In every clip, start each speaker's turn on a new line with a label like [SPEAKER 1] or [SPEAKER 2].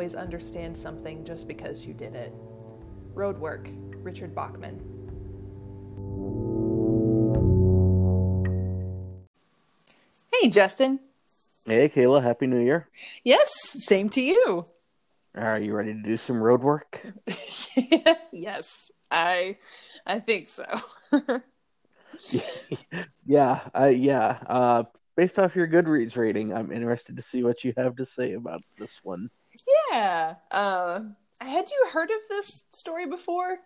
[SPEAKER 1] always understand something just because you did it. Roadwork, Richard Bachman. Hey, Justin.
[SPEAKER 2] Hey, Kayla. Happy New Year.
[SPEAKER 1] Yes, same to you.
[SPEAKER 2] Are you ready to do some road work?
[SPEAKER 1] yes, I, I think so.
[SPEAKER 2] yeah, I yeah. Uh, based off your Goodreads rating, I'm interested to see what you have to say about this one.
[SPEAKER 1] Yeah. Uh, had you heard of this story before?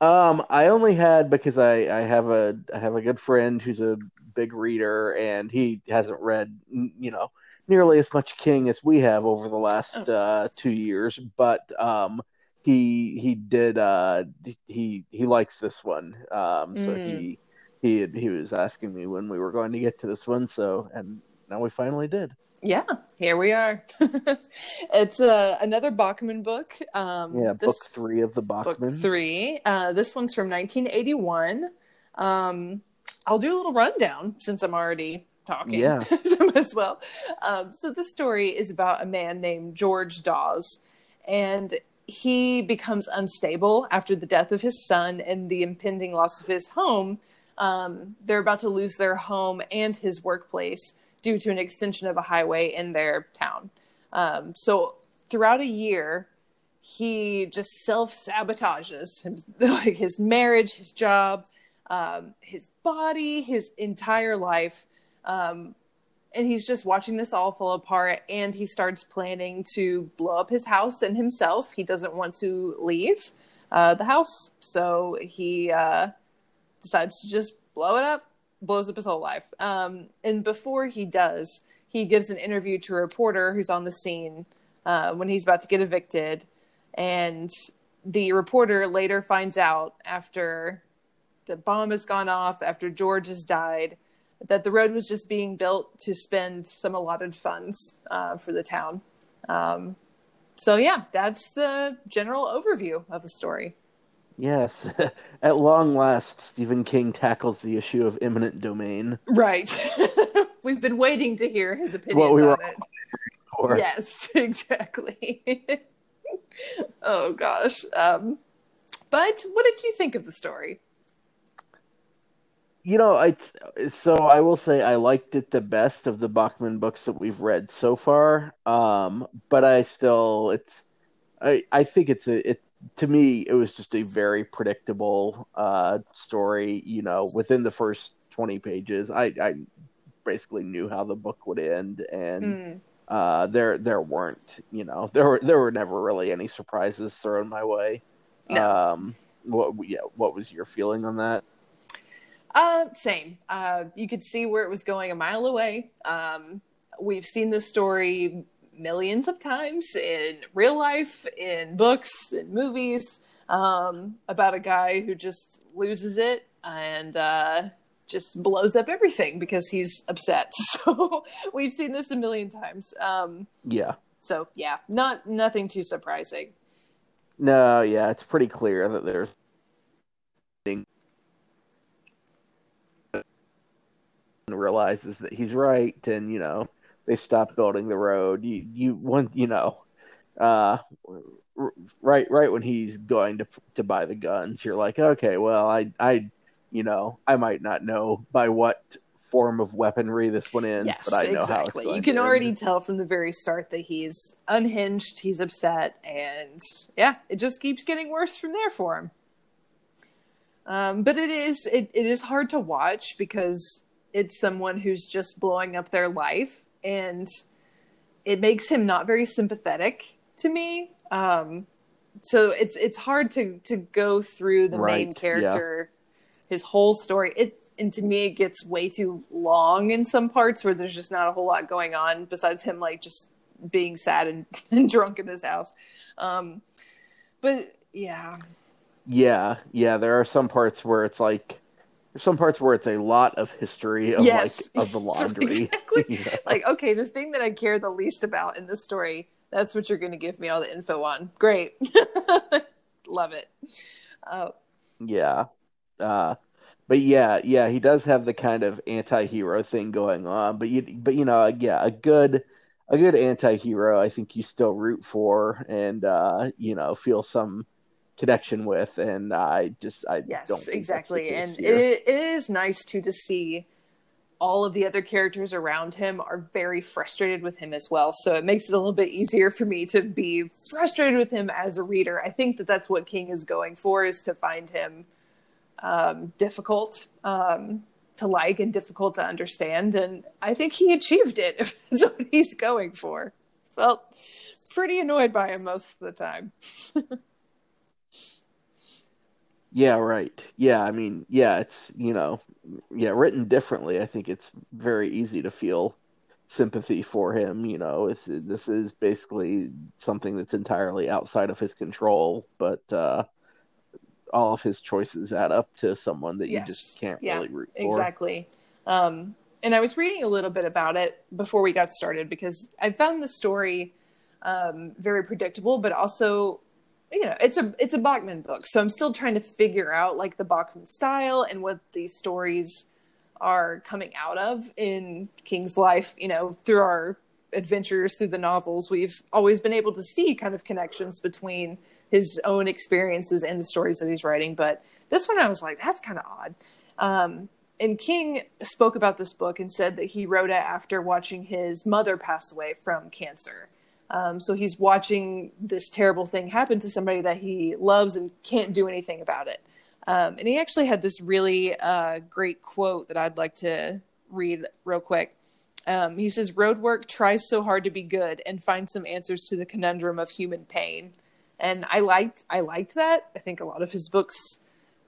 [SPEAKER 2] Um, I only had because I I have a I have a good friend who's a big reader, and he hasn't read you know nearly as much King as we have over the last oh. uh, two years, but um, he he did uh, he he likes this one, um, so mm. he he had, he was asking me when we were going to get to this one, so and now we finally did.
[SPEAKER 1] Yeah, here we are. it's uh, another Bachman book.
[SPEAKER 2] Um, yeah, book three of the Bachman.
[SPEAKER 1] Book three. Uh, this one's from 1981. Um, I'll do a little rundown since I'm already talking.
[SPEAKER 2] Yeah,
[SPEAKER 1] as well. Um, so this story is about a man named George Dawes, and he becomes unstable after the death of his son and the impending loss of his home. Um, they're about to lose their home and his workplace due to an extension of a highway in their town. Um, so throughout a year, he just self sabotages like his marriage, his job, um, his body, his entire life. Um, and he's just watching this all fall apart and he starts planning to blow up his house and himself. He doesn't want to leave uh, the house. So he uh, decides to just blow it up, blows up his whole life. Um, and before he does, he gives an interview to a reporter who's on the scene uh, when he's about to get evicted. And the reporter later finds out after the bomb has gone off after George has died, that the road was just being built to spend some allotted funds uh, for the town. Um, so yeah, that's the general overview of the story.
[SPEAKER 2] Yes, at long last, Stephen King tackles the issue of eminent domain.
[SPEAKER 1] Right. We've been waiting to hear his opinions we on it. For. Yes, exactly. oh gosh. Um, but what did you think of the story?
[SPEAKER 2] you know, I so I will say I liked it the best of the Bachman books that we've read so far. Um, but I still, it's, I I think it's a it to me it was just a very predictable uh story. You know, within the first twenty pages, I I basically knew how the book would end, and mm. uh, there there weren't you know there were there were never really any surprises thrown my way. No. Um, what yeah, what was your feeling on that?
[SPEAKER 1] Uh, same. Uh, you could see where it was going a mile away. Um, we've seen this story millions of times in real life, in books, in movies, um, about a guy who just loses it and uh, just blows up everything because he's upset. So we've seen this a million times. Um,
[SPEAKER 2] yeah.
[SPEAKER 1] So yeah, not nothing too surprising.
[SPEAKER 2] No, yeah, it's pretty clear that there's realizes that he's right, and you know they stop building the road. You you want you know, uh, right right when he's going to to buy the guns, you're like, okay, well, I I you know I might not know by what form of weaponry this one ends, yes, but I know exactly.
[SPEAKER 1] how it's You can already end. tell from the very start that he's unhinged, he's upset, and yeah, it just keeps getting worse from there for him. Um, but it is it, it is hard to watch because it's someone who's just blowing up their life and it makes him not very sympathetic to me um, so it's it's hard to to go through the right, main character yeah. his whole story it and to me it gets way too long in some parts where there's just not a whole lot going on besides him like just being sad and, and drunk in his house um, but yeah
[SPEAKER 2] yeah yeah there are some parts where it's like there's some parts where it's a lot of history of yes. like of the laundry.
[SPEAKER 1] exactly. yeah. Like, okay, the thing that I care the least about in this story, that's what you're going to give me all the info on. Great, love it. Uh,
[SPEAKER 2] yeah, uh, but yeah, yeah, he does have the kind of anti-hero thing going on. But you, but you know, yeah, a good a good anti-hero I think you still root for and uh, you know feel some connection with and I just I
[SPEAKER 1] yes exactly and it, it is nice to to see all of the other characters around him are very frustrated with him as well. So it makes it a little bit easier for me to be frustrated with him as a reader. I think that that's what King is going for is to find him um, difficult um, to like and difficult to understand. And I think he achieved it if that's what he's going for. Felt pretty annoyed by him most of the time.
[SPEAKER 2] Yeah, right. Yeah, I mean, yeah, it's, you know, yeah, written differently. I think it's very easy to feel sympathy for him, you know. It's, this is basically something that's entirely outside of his control, but uh all of his choices add up to someone that
[SPEAKER 1] Yes.
[SPEAKER 2] you just can't
[SPEAKER 1] Yeah,
[SPEAKER 2] really root for.
[SPEAKER 1] Exactly. Um, and I was reading a little bit about it before we got started because I found the story um, very predictable, but also, you know, it's a it's a Bachman book, so I'm still trying to figure out like the Bachman style and what these stories are coming out of in King's life. You know, through our adventures through the novels, we've always been able to see kind of connections between his own experiences and the stories that he's writing. But this one, I was like, that's kind of odd. Um, and King spoke about this book and said that he wrote it after watching his mother pass away from cancer. Um, so he's watching this terrible thing happen to somebody that he loves and can't do anything about it. Um, and he actually had this really uh, great quote that I'd like to read real quick. Um, he says, Roadwork tries so hard to be good and find some answers to the conundrum of human pain. And I liked I liked that. I think a lot of his books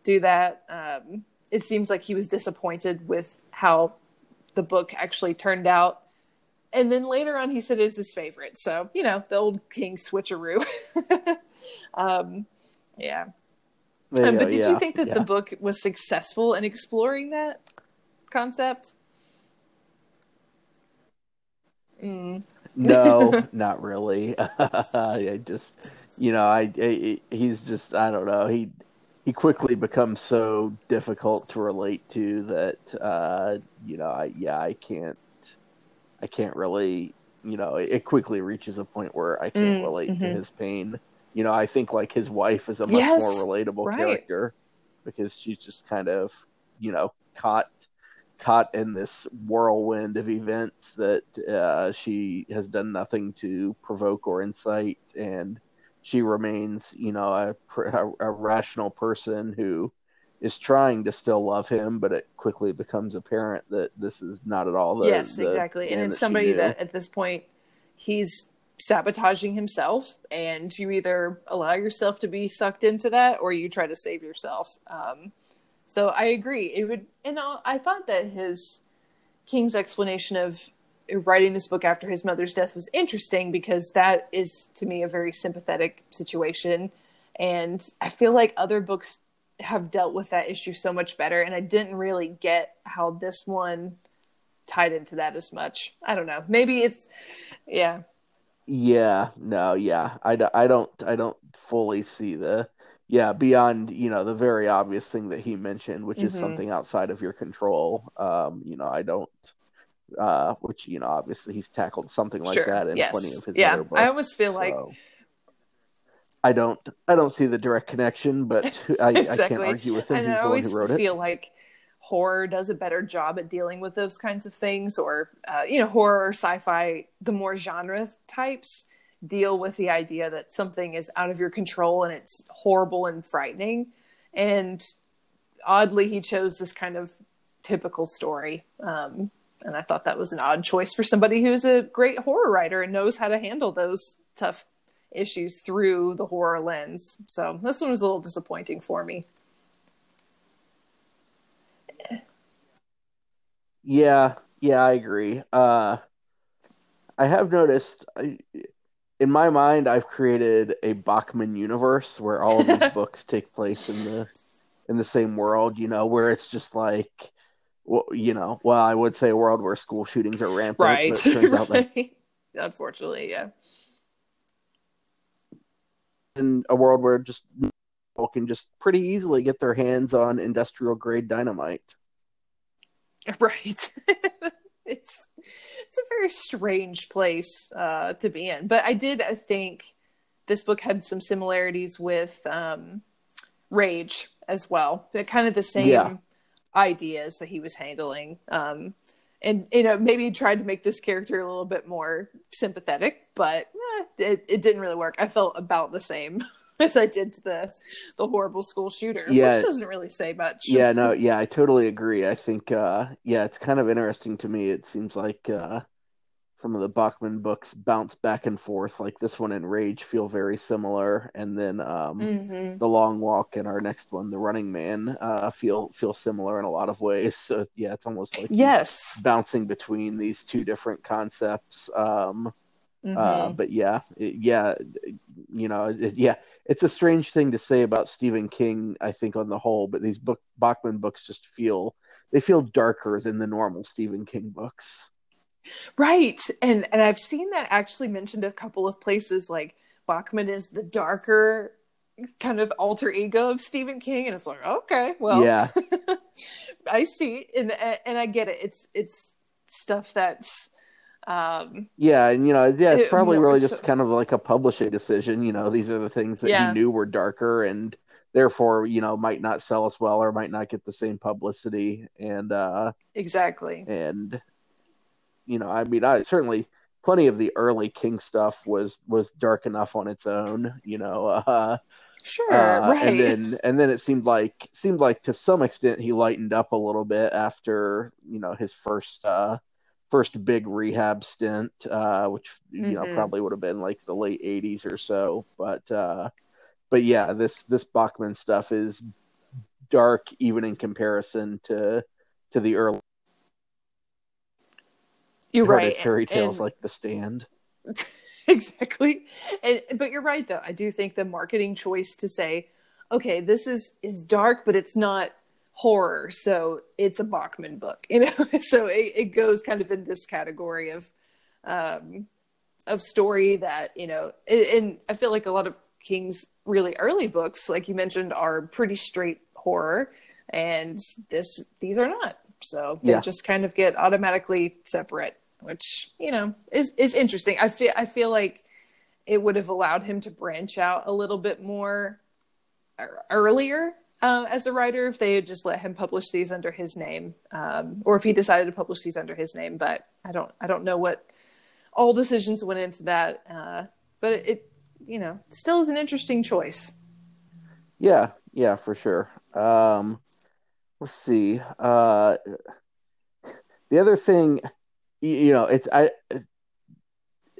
[SPEAKER 1] do that. Um, it seems like he was disappointed with how the book actually turned out. And then later on, he said it's his favorite. So, you know, the old King switcheroo. um, yeah. Um, but did
[SPEAKER 2] yeah,
[SPEAKER 1] you think that
[SPEAKER 2] yeah.
[SPEAKER 1] the book was successful in exploring that concept? Mm.
[SPEAKER 2] No, not really. I just, you know, I, I he's just I don't know. He he quickly becomes so difficult to relate to that uh, you know, I yeah, I can't I can't really, you know, it, it quickly reaches a point where I can't
[SPEAKER 1] Mm,
[SPEAKER 2] relate to
[SPEAKER 1] mhm.
[SPEAKER 2] his pain. You know, I think like his wife is a much
[SPEAKER 1] Yes,
[SPEAKER 2] more relatable
[SPEAKER 1] right.
[SPEAKER 2] character because she's just kind of, you know, caught caught in this whirlwind of events that uh, she has done nothing to provoke or incite, and she remains, you know, a, a, a rational person who is trying to still love him, but it quickly becomes apparent that this is not at all the
[SPEAKER 1] yes,
[SPEAKER 2] the
[SPEAKER 1] exactly. And it's
[SPEAKER 2] that
[SPEAKER 1] somebody that at this point he's sabotaging himself, and you either allow yourself to be sucked into that or you try to save yourself. Um, so I agree. It would, and I I thought that his King's explanation of writing this book after his mother's death was interesting because that is to me a very sympathetic situation, and I feel like other books have dealt with that issue so much better, and I didn't really get how this one tied into that as much. I don't know. Maybe it's yeah.
[SPEAKER 2] Yeah, no, yeah. I, I don't I don't fully see the yeah, beyond, you know, the very obvious thing that he mentioned, which is
[SPEAKER 1] Mhm.
[SPEAKER 2] something outside of your control. Um, you know, I don't uh which, you know, obviously he's tackled something like
[SPEAKER 1] Sure.
[SPEAKER 2] that in
[SPEAKER 1] Yes.
[SPEAKER 2] plenty of his
[SPEAKER 1] Yeah.
[SPEAKER 2] other books.
[SPEAKER 1] I almost feel like-
[SPEAKER 2] so I don't I don't see the direct connection, but I, I can't argue with him.
[SPEAKER 1] And
[SPEAKER 2] He's
[SPEAKER 1] I always
[SPEAKER 2] who wrote it.
[SPEAKER 1] feel like horror does a better job at dealing with those kinds of things, or uh, you know, horror or sci-fi, the more genre types deal with the idea that something is out of your control and it's horrible and frightening. And oddly, he chose this kind of typical story. Um, and I thought that was an odd choice for somebody who's a great horror writer and knows how to handle those tough issues through the horror lens. So this one was a little disappointing for me.
[SPEAKER 2] Yeah, yeah, I agree. Uh, I have noticed, I, in my mind, I've created a Bachman universe where all of these books take place in the in the same world. You know, where it's just like, well, you know, well, I would say a world where school shootings are rampant,
[SPEAKER 1] Right.
[SPEAKER 2] but it turns out that
[SPEAKER 1] right. Unfortunately, yeah.
[SPEAKER 2] In a world where just people can just pretty easily get their hands on industrial grade dynamite.
[SPEAKER 1] Right. it's it's a very strange place uh, to be in. But I did I think this book had some similarities with um, Rage as well. They're kind of the same
[SPEAKER 2] Yeah.
[SPEAKER 1] ideas that he was handling. Um, and you know maybe tried to make this character a little bit more sympathetic, but eh, it, it didn't really work. I felt about the same as I did to the the horrible school shooter,
[SPEAKER 2] Yeah.
[SPEAKER 1] which doesn't really say much.
[SPEAKER 2] Yeah, no, yeah, I totally agree. I think, uh, yeah, it's kind of interesting to me. It seems like uh, some of the Bachman books bounce back and forth. Like this one and Rage feel very similar, and then um,
[SPEAKER 1] Mhm.
[SPEAKER 2] the Long Walk and our next one, The Running Man, uh, feel feel similar in a lot of ways. So yeah, it's almost like
[SPEAKER 1] Yes.
[SPEAKER 2] bouncing between these two different concepts. Um,
[SPEAKER 1] Mhm.
[SPEAKER 2] uh, but yeah, it, yeah, you know, it, yeah, it's a strange thing to say about Stephen King. I think on the whole, but these book Bachman books just feel they feel darker than the normal Stephen King books.
[SPEAKER 1] Right. And and I've seen that actually mentioned a couple of places like Bachman is the darker kind of alter ego of Stephen King and it's like, okay, well
[SPEAKER 2] yeah,
[SPEAKER 1] I see and and I get it. It's it's stuff that's um
[SPEAKER 2] yeah, and you know, yeah, it's
[SPEAKER 1] It-
[SPEAKER 2] probably really
[SPEAKER 1] so-
[SPEAKER 2] just kind of like a publishing decision. You know, these are the things that
[SPEAKER 1] Yeah.
[SPEAKER 2] he knew were darker and therefore, you know, might not sell as well or might not get the same publicity. And uh,
[SPEAKER 1] exactly.
[SPEAKER 2] and you know i mean i certainly plenty of the early king stuff was was dark enough on its own you know uh,
[SPEAKER 1] Sure,
[SPEAKER 2] uh,
[SPEAKER 1] right.
[SPEAKER 2] and then and then it seemed like seemed like to some extent he lightened up a little bit after you know his first uh first big rehab stint uh which you know
[SPEAKER 1] Mhm.
[SPEAKER 2] probably would have been like the late 80s or so but uh but yeah this this bachman stuff is dark even in comparison to to the early
[SPEAKER 1] You're right.
[SPEAKER 2] fairy tales
[SPEAKER 1] And-
[SPEAKER 2] like the stand?
[SPEAKER 1] Exactly. And but you're right though. I do think the marketing choice to say okay this is is dark but it's not horror so it's a bachman book you know? So it, it goes kind of in this category of um of story that you know and, and i feel like a lot of king's really early books like you mentioned are pretty straight horror and this these are not. So they
[SPEAKER 2] Yeah.
[SPEAKER 1] just kind of get automatically separate which you know is is interesting. I feel i feel like it would have allowed him to branch out a little bit more earlier uh, as a writer if they had just let him publish these under his name um, or if he decided to publish these under his name. But i don't i don't know what all decisions went into that uh, but it you know still is an interesting choice.
[SPEAKER 2] Yeah yeah for sure. Um let's see uh the other thing you know it's i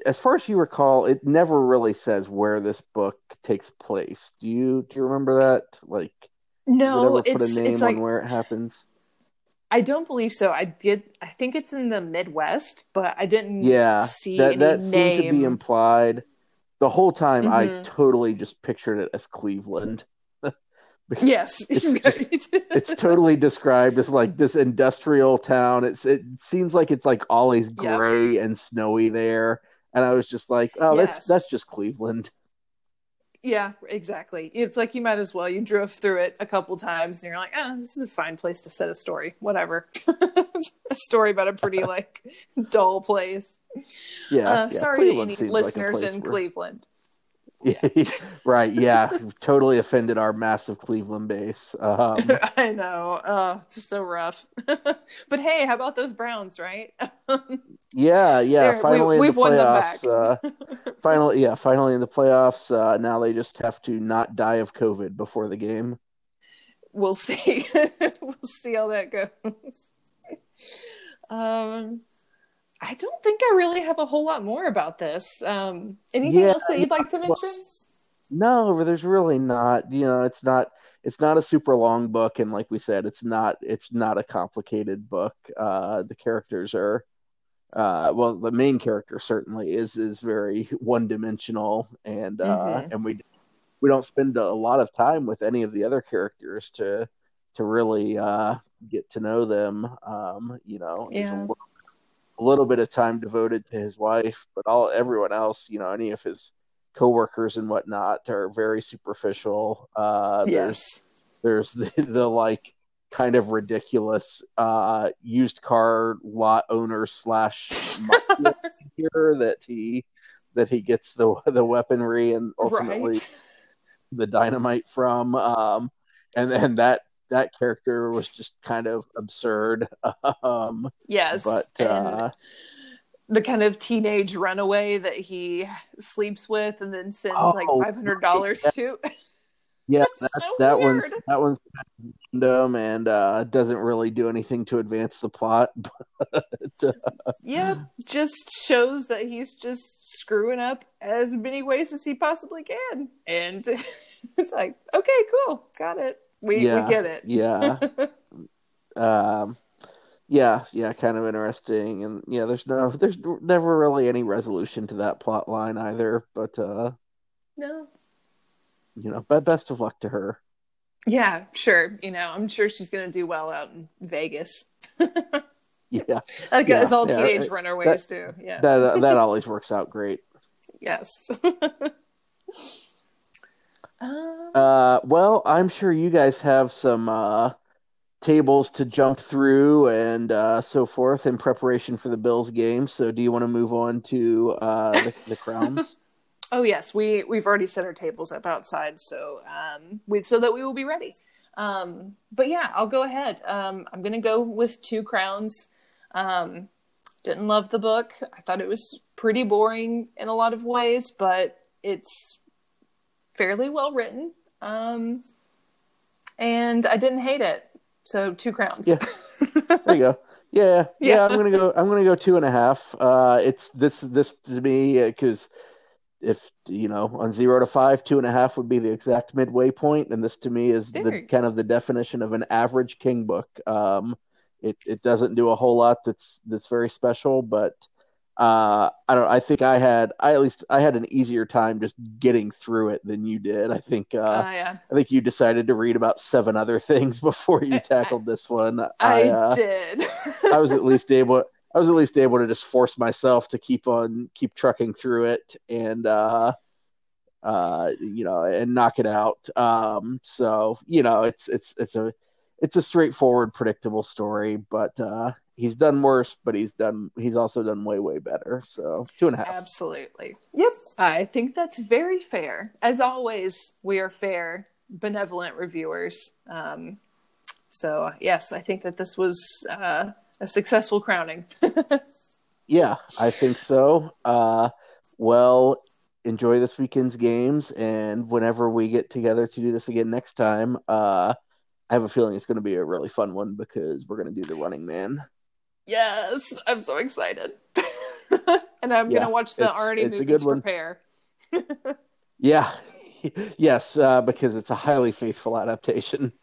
[SPEAKER 2] as far as you recall it never really says where this book takes place. Do you do you remember that? Like
[SPEAKER 1] no
[SPEAKER 2] it
[SPEAKER 1] it's
[SPEAKER 2] a name
[SPEAKER 1] it's like
[SPEAKER 2] on where it happens?
[SPEAKER 1] I don't believe so. I did i think it's in the midwest but i didn't
[SPEAKER 2] yeah
[SPEAKER 1] see
[SPEAKER 2] that that
[SPEAKER 1] name
[SPEAKER 2] seemed to be implied. The whole time i
[SPEAKER 1] Mhm.
[SPEAKER 2] totally just pictured it as cleveland
[SPEAKER 1] yes
[SPEAKER 2] It's just- it's totally described as like this industrial town. It's it seems like it's like always gray and snowy there. And I was just like, oh,
[SPEAKER 1] Yes.
[SPEAKER 2] that's that's just Cleveland.
[SPEAKER 1] Yeah, exactly. It's like you might as well. You drove through it a couple times and you're like, oh, this is a fine place to set a story. Whatever. a story about a pretty like dull place.
[SPEAKER 2] Yeah,
[SPEAKER 1] uh,
[SPEAKER 2] yeah.
[SPEAKER 1] sorry
[SPEAKER 2] Cleveland
[SPEAKER 1] to any
[SPEAKER 2] seems like
[SPEAKER 1] listeners in
[SPEAKER 2] where-
[SPEAKER 1] Cleveland.
[SPEAKER 2] right? Yeah, totally offended our massive Cleveland base. Um,
[SPEAKER 1] I know. Oh, just so rough. but hey, how about those Browns, right?
[SPEAKER 2] yeah, yeah.
[SPEAKER 1] There, we-
[SPEAKER 2] finally,
[SPEAKER 1] we've
[SPEAKER 2] in the
[SPEAKER 1] won them
[SPEAKER 2] playoffs.
[SPEAKER 1] back.
[SPEAKER 2] uh, finally, yeah, finally in the playoffs. Uh, now they just have to not die of COVID before the game.
[SPEAKER 1] we'll see. we'll see how that goes. Um, I don't think I really have a whole lot more about this. Um, anything
[SPEAKER 2] Yeah,
[SPEAKER 1] else that you'd like to mention?
[SPEAKER 2] No, there's really not. You know, it's not. It's not a super long book, and like we said, it's not. It's not a complicated book. Uh, the characters are, uh, well, the main character certainly is is very one dimensional, and uh,
[SPEAKER 1] Mhm.
[SPEAKER 2] and we we don't spend a lot of time with any of the other characters to to really uh, get to know them. Um, you know,
[SPEAKER 1] Yeah.
[SPEAKER 2] Little, a little bit of time devoted to his wife, but all everyone else, you know, any of his coworkers and whatnot are very superficial. Uh, There's
[SPEAKER 1] Yes.
[SPEAKER 2] there's the, the like kind of ridiculous uh, used car lot owner slash here that he that he gets the the weaponry and ultimately
[SPEAKER 1] Right.
[SPEAKER 2] the dynamite from. Um, and then that that character was just kind of absurd. Um,
[SPEAKER 1] Yes.
[SPEAKER 2] but uh,
[SPEAKER 1] the kind of teenage runaway that he sleeps with and then sends like
[SPEAKER 2] Oh,
[SPEAKER 1] five hundred dollars
[SPEAKER 2] right,
[SPEAKER 1] to.
[SPEAKER 2] yeah, that,
[SPEAKER 1] so
[SPEAKER 2] that one's that one's random and uh, doesn't really do anything to advance the plot. But uh,
[SPEAKER 1] Yeah, just shows that he's just screwing up as many ways as he possibly can. And it's like, okay, cool, got it. We
[SPEAKER 2] Yeah,
[SPEAKER 1] we get it.
[SPEAKER 2] yeah. um, yeah, yeah, kind of interesting, and yeah, there's no, there's never really any resolution to that plot line either. But uh,
[SPEAKER 1] no.
[SPEAKER 2] you know, but best of luck to her.
[SPEAKER 1] Yeah, sure. You know, I'm sure she's gonna do well out in Vegas.
[SPEAKER 2] Yeah,
[SPEAKER 1] Like
[SPEAKER 2] Yeah,
[SPEAKER 1] as all
[SPEAKER 2] yeah,
[SPEAKER 1] teenage
[SPEAKER 2] right.
[SPEAKER 1] runaways do. Yeah.
[SPEAKER 2] that that always works out great.
[SPEAKER 1] yes. Um,
[SPEAKER 2] Uh, well, I'm sure you guys have some uh, tables to jump through and uh, so forth in preparation for the Bills game. So, do you want to move on to uh, the, the crowns?
[SPEAKER 1] Oh yes, we we've already set our tables up outside, so um, we so that we will be ready. Um, but yeah, I'll go ahead. Um, I'm gonna go with Two Crowns. Um, didn't love the book. I thought it was pretty boring in a lot of ways, but it's fairly well written. Um, and I didn't hate it. So Two Crowns.
[SPEAKER 2] Yeah. There you go. Yeah, yeah,
[SPEAKER 1] Yeah.
[SPEAKER 2] I'm gonna go. I'm gonna go two and a half. Uh, it's this this to me because if you know on zero to five, two and a half would be the exact midway point, and this to me is the kind of the definition of an average King book. Um, it it doesn't do a whole lot that's that's very special, but uh, I don't. I think I had I at least I had an easier time just getting through it than you did. I think. Uh,
[SPEAKER 1] Uh, yeah,
[SPEAKER 2] I think you decided to read about seven other things before you tackled this one.
[SPEAKER 1] I,
[SPEAKER 2] uh,
[SPEAKER 1] did.
[SPEAKER 2] I was at least able I was at least able to just force myself to keep on keep trucking through it and uh uh you know and knock it out. Um so you know it's it's it's a it's a straightforward predictable story but uh he's done worse but he's done he's also done way way better. So two and a half.
[SPEAKER 1] Absolutely. Yep. I think that's very fair. As always, we are fair, benevolent reviewers. Um, so, yes, I think that this was uh, a successful crowning.
[SPEAKER 2] Yeah, I think so. Uh, well, enjoy this weekend's games, and whenever we get together to do this again next time, uh, I have a feeling it's going to be a really fun one because we're going to do the Running Man.
[SPEAKER 1] Yes, I'm so excited. and I'm
[SPEAKER 2] Yeah,
[SPEAKER 1] going to watch the already movie to
[SPEAKER 2] one.
[SPEAKER 1] prepare.
[SPEAKER 2] Yeah, yes, uh, because it's a highly faithful adaptation.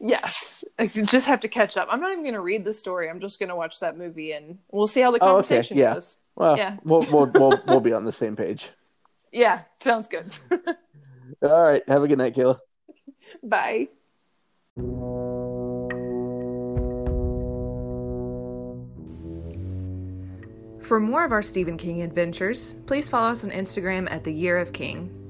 [SPEAKER 1] Yes, I just have to catch up. I'm not even going to read the story. I'm just going to watch that movie, and we'll see how the
[SPEAKER 2] Oh, okay,
[SPEAKER 1] conversation
[SPEAKER 2] yeah.
[SPEAKER 1] goes.
[SPEAKER 2] Well,
[SPEAKER 1] Yeah.
[SPEAKER 2] we'll, we'll we'll we'll be on the same page.
[SPEAKER 1] Yeah, sounds good.
[SPEAKER 2] All right, have a good night, Kayla.
[SPEAKER 1] Bye. For more of our Stephen King adventures, please follow us on Instagram at The Year of King.